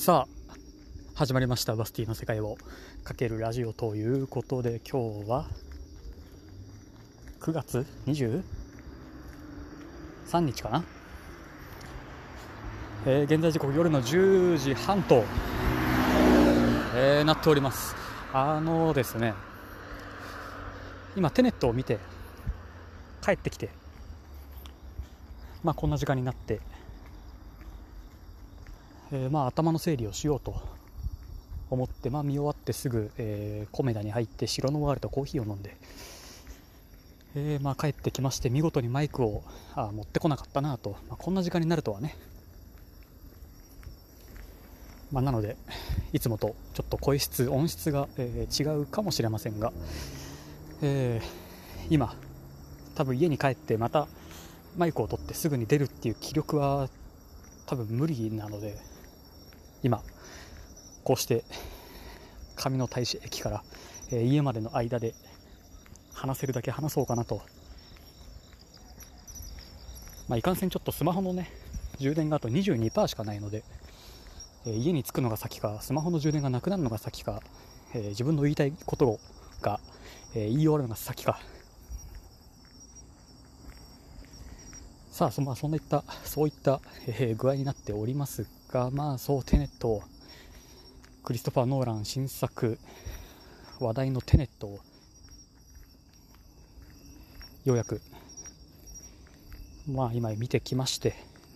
さあ始まりましたバスティの世界をかけるラジオということで今日は9月23日かな、えー、現在時刻夜の10時半と、えー、なっております。あのですね今テネットを見て帰ってきてまあこんな時間になってえー、まあ、頭の整理をしようと思って、まあ、見終わってすぐ、えー、コメダに入って白のワールとコーヒーを飲んで、えー、まあ、帰ってきまして見事にマイクをあ持ってこなかったなと、まあ、こんな時間になるとはね、まあ、なのでいつもとちょっと声質音質が、え違うかもしれませんが、え今多分家に帰ってまたマイクを取ってすぐに出るっていう気力は多分無理なので今こうして上の大使駅から、え家までの間で話せるだけ話そうかなと、まあ、いかんせんちょっとスマホのね充電があと22%しかないので、え家に着くのが先かスマホの充電がなくなるのが先か、え自分の言いたいことが、え言い終わるのが先かさあそ,、まあ、そんないったそういった、えー、具合になっておりますがまあそうテネットクリストファー・ノーラン新作話題のテネットをようやくまあ今見てきまして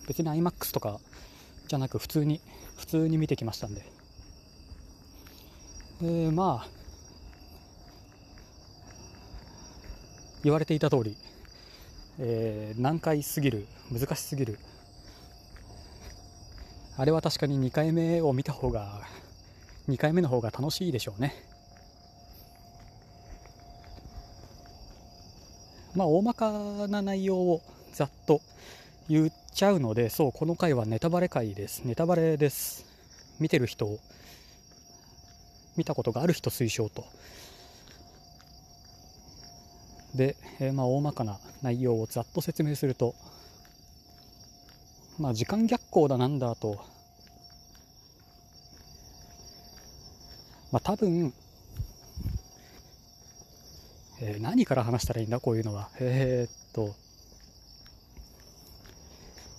別に iMAX とかじゃなく普通に普通に見てきましたんで。えー、まあ言われていた通り、えー、難解すぎる難しすぎる。あれは確かに2回目を見た方が2回目の方が楽しいでしょうね。まあ大まかな内容をざっと言っちゃうのでそうこの回はネタバレ回です。ネタバレです。見てる人見たことがある人推奨と。で、えー、まあ大まかな内容をざっと説明するとまあ時間逆行だなんだと。まあ多分、えー、何から話したらいいんだこういうのは。えー、っと。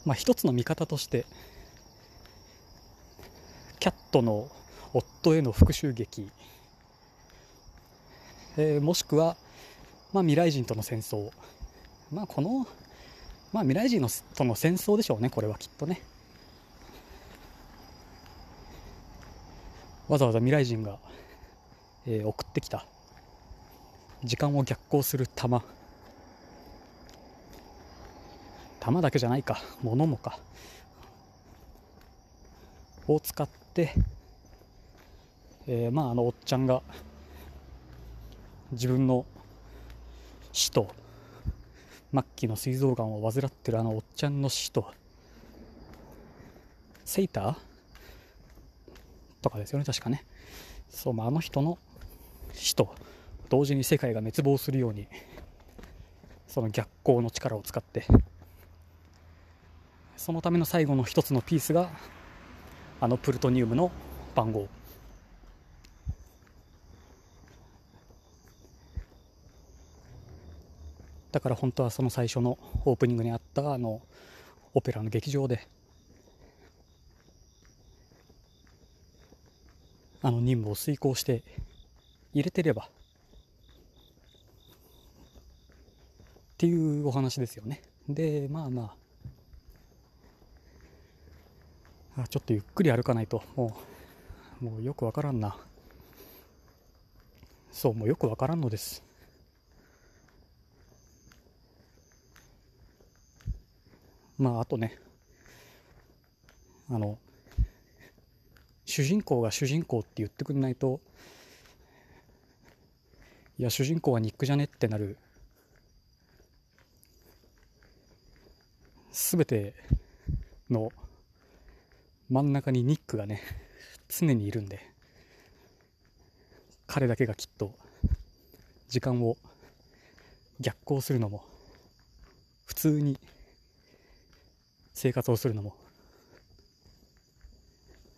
まあ一つの見方としてキャットの夫への復讐劇、えー、もしくは、まあ、未来人との戦争。まあこのまあ未来人のとの戦争でしょうねこれはきっとね。わざわざ未来人が、えー、送ってきた。時間を逆行する弾。弾だけじゃないか。物もか。を使って、えー、まああのおっちゃんが自分の死と。末期の膵臓がんを患ってるあのおっちゃんの死と。セイター？とかですよね確かね。そう、まあ、あの人の死と。同時に世界が滅亡するように。その逆光の力を使って。そのための最後の一つのピースがあのプルトニウムの番号。だから本当はその最初のオープニングにあったあのオペラの劇場であの任務を遂行して入れてればっていうお話ですよね。でまあまああちょっとゆっくり歩かないともうもうよくわからんな。そうもうよくわからんのです。まああとねあの主人公が主人公って言ってくんないといや主人公はニックじゃねってなる。全ての真ん中にニックがね常にいるんで彼だけがきっと時間を逆行するのも普通に全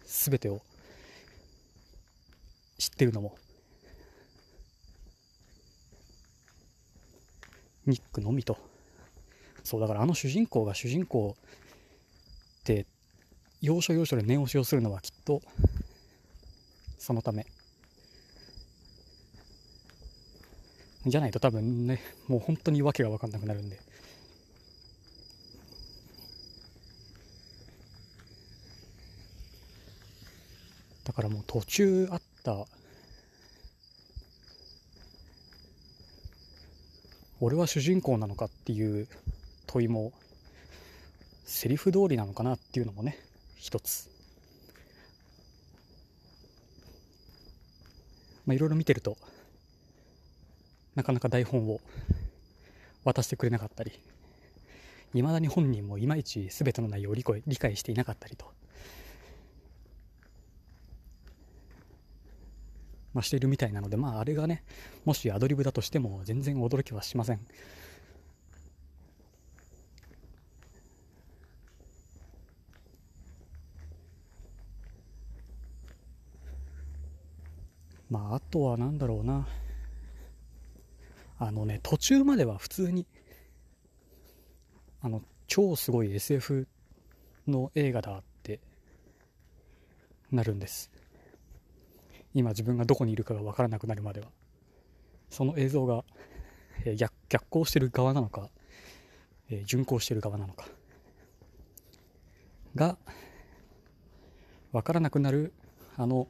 全てを知ってるのもニックのみと。そうだからあの主人公が主人公って要所要所で念押しをするのはきっとそのため。じゃないと多分ねもう本当に訳が分かんなくなるんで。だからもう途中あった俺は主人公なのかっていう問いもセリフ通りなのかなっていうのもね一つ。まあいろいろ見てるとなかなか台本を渡してくれなかったりいまだに本人もいまいち全ての内容を理解していなかったりと。まあ、しているみたいなので、まあ、あれがね、もしアドリブだとしても全然驚きはしません。まあ、あとは何だろうな。あのね、途中までは普通に、あの、超すごい SF の映画だってなるんです。今自分がどこにいるかが分からなくなるまでは。その映像が、えー、逆逆行してる側なのか、えー、巡航してる側なのか。が分からなくなるあの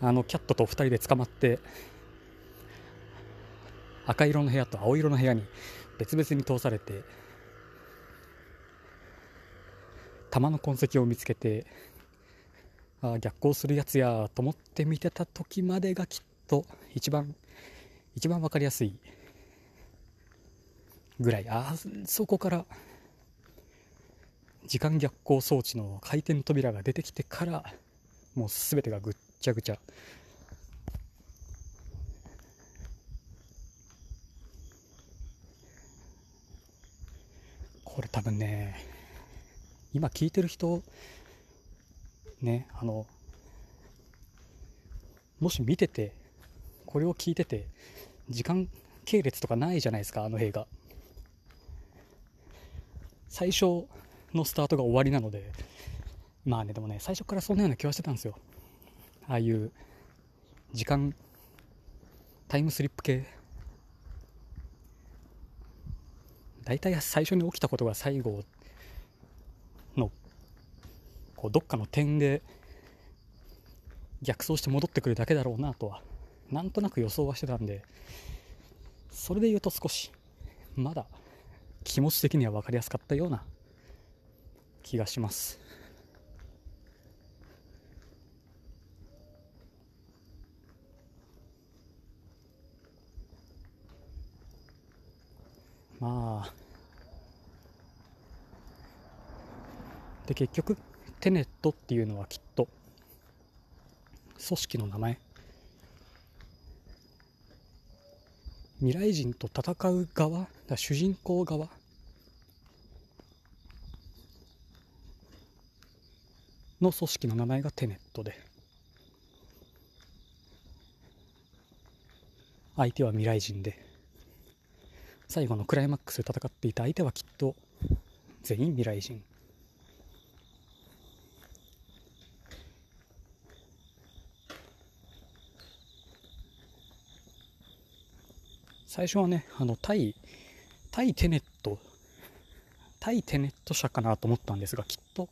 あのキャットと2人で捕まって赤色の部屋と青色の部屋に別々に通されて弾の痕跡を見つけてあ逆行するやつやと思って見てた時までがきっと一番一番分かりやすいぐらい。あそこから時間逆行装置の回転扉が出てきてからもう全てがぐっちゃぐちゃ。これ多分ね今聞いてる人ねあのもし見ててこれを聞いてて時間系列とかないじゃないですかあの映画。最初のスタートが終わりなのでまあねでもね最初からそんなような気はしてたんですよ。ああいう時間タイムスリップ系。大体最初に起きたことが最後こうどっかの点で逆走して戻ってくるだけだろうなとはなんとなく予想はしてたんでそれで言うと少しまだ気持ち的には分かりやすかったような気がします。まあ。で結局テネットっていうのはきっと組織の名前。未来人と戦う側だ主人公側。の組織の名前がテネットで。相手は未来人で。最後のクライマックスで戦っていた相手はきっと全員未来人。最初はね、あの、対、対テネット、対テネット社かなと思ったんですが、きっと、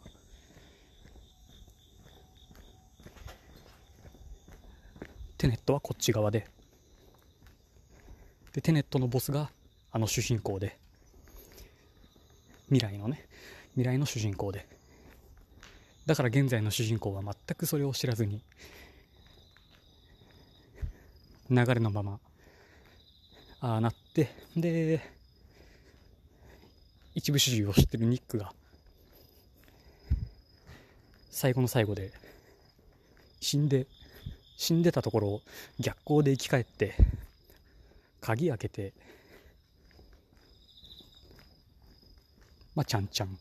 テネットはこっち側で、で、テネットのボスがあの主人公で、未来のね、未来の主人公で、だから現在の主人公は全くそれを知らずに、流れのままあなってで一部始終を知ってるニックが最後の最後で死んで死んでたところを逆光で生き返って鍵開けてまあちゃんちゃん。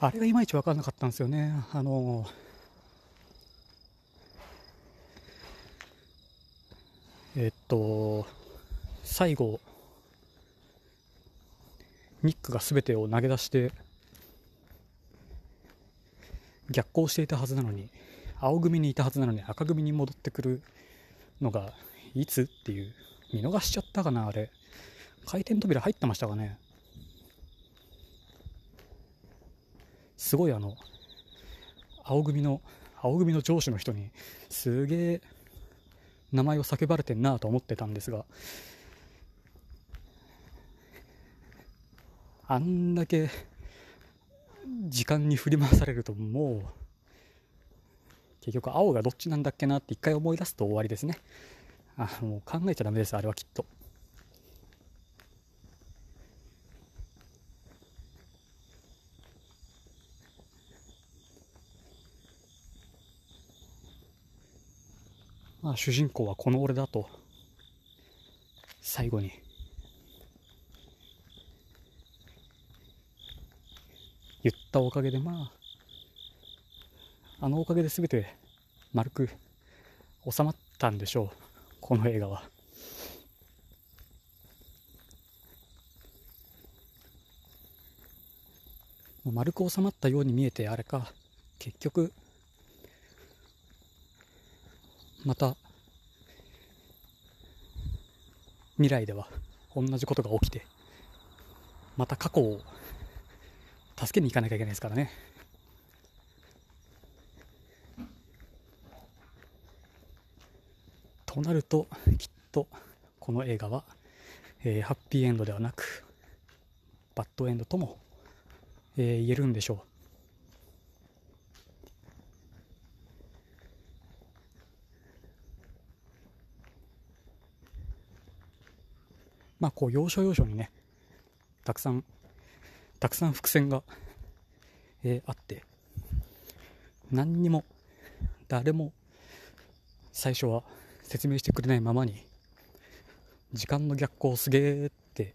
あれがいまいち分かんなかったんですよね。あのえっと最後ニックが全てを投げ出して逆行していたはずなのに青組にいたはずなのに赤組に戻ってくるのがいつっていう見逃しちゃったかなあれ。回転扉入ってましたかね。すごいあの青組の青組の上司の人にすげえ名前を叫ばれてんなと思ってたんですがあんだけ時間に振り回されるともう結局青がどっちなんだっけなって一回思い出すと終わりですね。あもう考えちゃダメですあれはきっと。主人公はこの俺だと。最後に。言ったおかげでまああのおかげで全て丸く収まったんでしょう。この映画は。丸く収まったように見えてあれか。結局また未来では同じことが起きてまた過去を助けに行かなきゃいけないですからね。となるときっとこの映画は、えー、ハッピーエンドではなくバッドエンドとも、えー、言えるんでしょう。まあこう要所要所にねたくさんたくさん伏線が、えー、あって何にも誰も最初は説明してくれないままに時間の逆行すげーって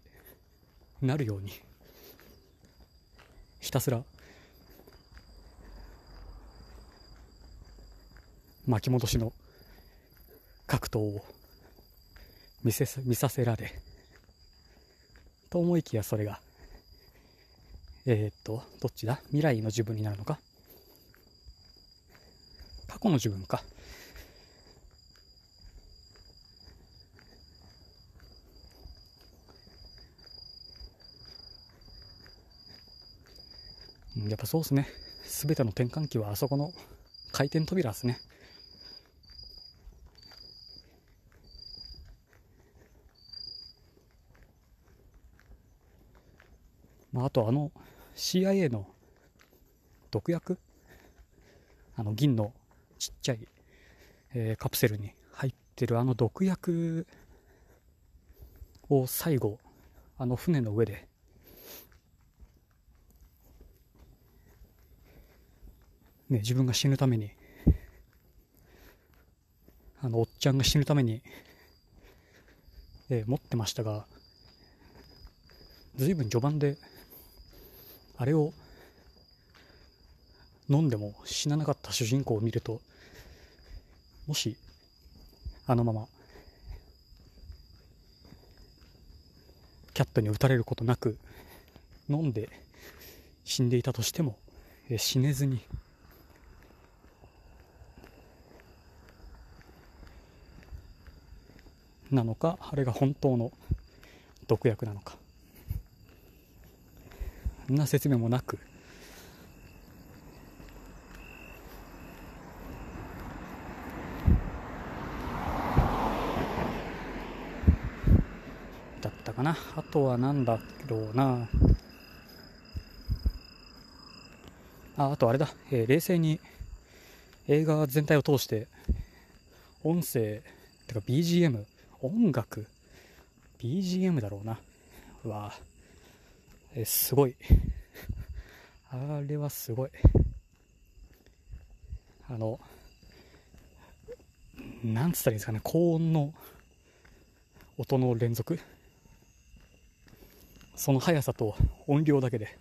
なるようにひたすら巻き戻しの格闘を見せ見させられと思いきやそれがえー、っと、どっちだ？未来の自分になるのか？過去の自分か。やっぱそうですね。すべての転換期はあそこの回転扉ですね。あ、とあの CIA の毒薬？あの銀のちっちゃい、えー、カプセルに入ってるあの毒薬を最後あの船の上で。ね、自分が死ぬために。あのおっちゃんが死ぬために、えー、持ってましたが随分序盤であれを飲んでも死ななかった主人公を見るともしあのままキャットに撃たれることなく飲んで死んでいたとしても死ねずになのかあれが本当の毒薬なのか。んな説明もなくだったかな。あとは何だろうな。ああとあれだ、えー、冷静に映画全体を通して音声てか BGM 音楽。BGM だろうな。うわえすごい。あれはすごい。あの、なんつったらいいんですかね、高音の音の連続。その速さと音量だけで、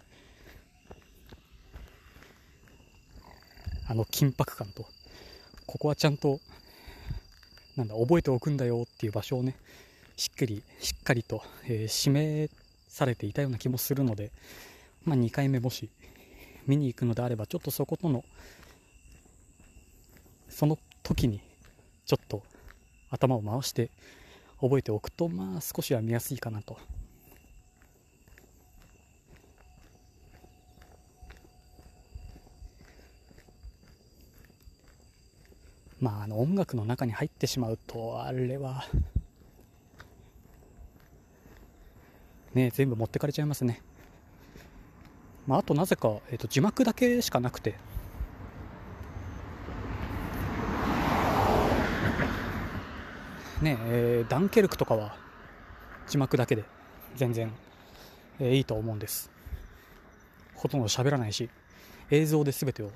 あの緊迫感とここはちゃんとなんだ覚えておくんだよっていう場所をねしっかりしっかりと、えー、示されていたような気もするので、まあ、2回目もし見に行くのであればちょっとそことのその時にちょっと頭を回して覚えておくとまあ少しは見やすいかなと。まあ、あの音楽の中に入ってしまうとあれはね全部持ってかれちゃいますね、まあ、あとなぜか、えーと、字幕だけしかなくて。ねえー、ダンケルクとかは字幕だけで全然、えー、いいと思うんです。ほとんど喋らないし映像で全てを語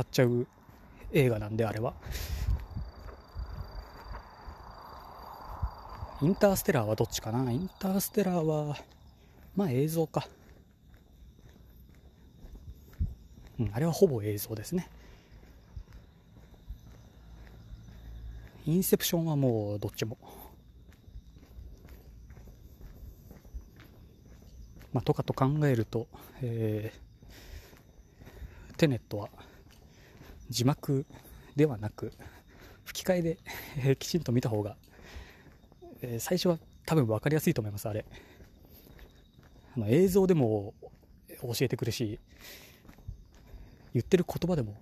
っちゃう映画なんであれは。インターステラーはどっちかな？インターステラーはまあ映像か。うんあれはほぼ映像ですね。インセプションはもうどっちも。まあとかと考えるとえー、テネットは字幕ではなく吹き替えで、えー、きちんと見た方が、えー、最初は多分分かりやすいと思いますあれ。あの映像でも教えてくるし言ってる言葉でも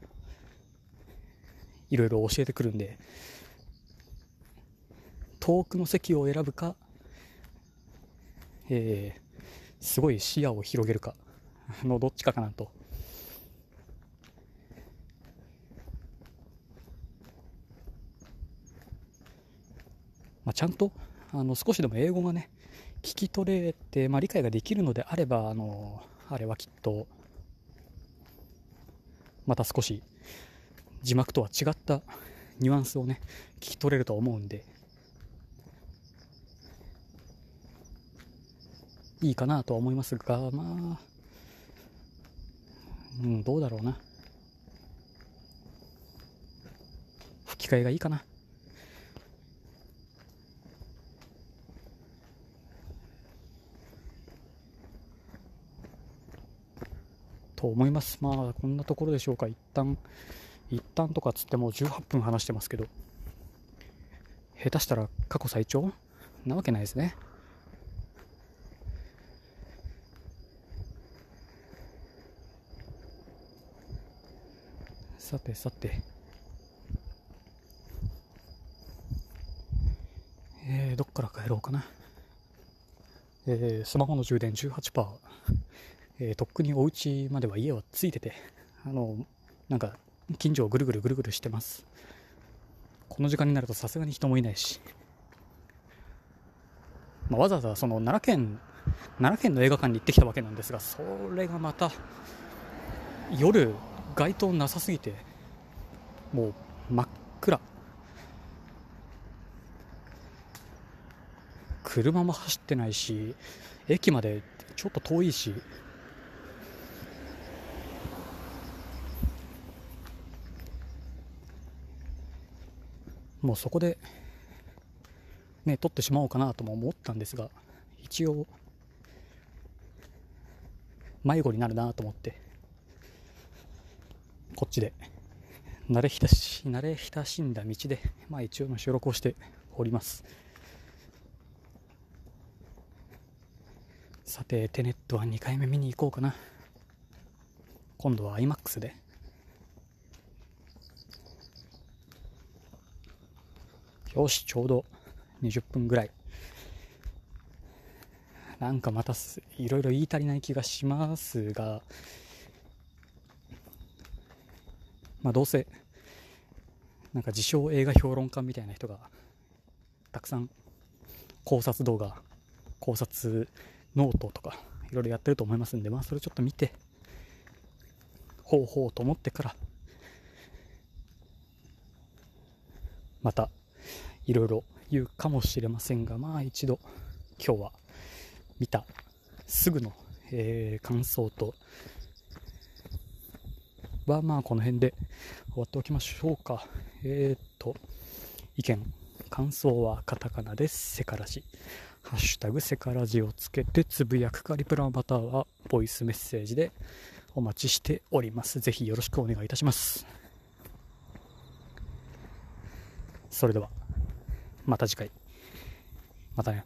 いろいろ教えてくるんで遠くの席を選ぶか、えー、すごい視野を広げるかのどっちかかなと。まあ、ちゃんとあの少しでも英語がね聞き取れて、まあ、理解ができるのであればあのあれはきっとまた少し字幕とは違ったニュアンスをね聞き取れると思うんでいいかなとは思いますがまあうんどうだろうな。吹き替えがいいかな。と思います。まあ、こんなところでしょうか。一旦、一旦とかつってもう18分話してますけど、下手したら過去最長？なわけないですね。さてさて。えー、どっから帰ろうかな。えー、スマホの充電18%。えー、とっくにお家までは家はついてて、あの、なんか、近所をぐるぐるぐるぐるしてます。この時間になるとさすがに人もいないし、まあ、わざわざその奈良県、奈良県の映画館に行ってきたわけなんですが、それがまた、夜、街灯なさすぎて、もう真っ暗。車も走ってないし、駅までちょっと遠いし、もうそこで、ね、取ってしまおうかなとも思ったんですが、一応、迷子になるなと思って、こっちで、慣れ親し慣れ親しんだ道で、まあ一応の収録をしております。さて、テネットは2回目見に行こうかな。今度は iMAX で。よし、ちょうど20分ぐらい。なんかまたいろいろ言い足りない気がしますが、まあどうせ、なんか自称映画評論家みたいな人が、たくさん考察動画、考察ノートとか、いろいろやってると思いますんで、まあそれちょっと見て、ほうほうと思ってから、またいろいろ言うかもしれませんが、まあ一度今日は見たすぐの、えー、感想とはまあこの辺で終わっておきましょうか。えー、っと、意見、感想はカタカナです。セカラジ。ハッシュタグセカラジをつけてつぶやくかリプランまたはボイスメッセージでお待ちしております。ぜひよろしくお願いいたします。それでは、また次回。またね。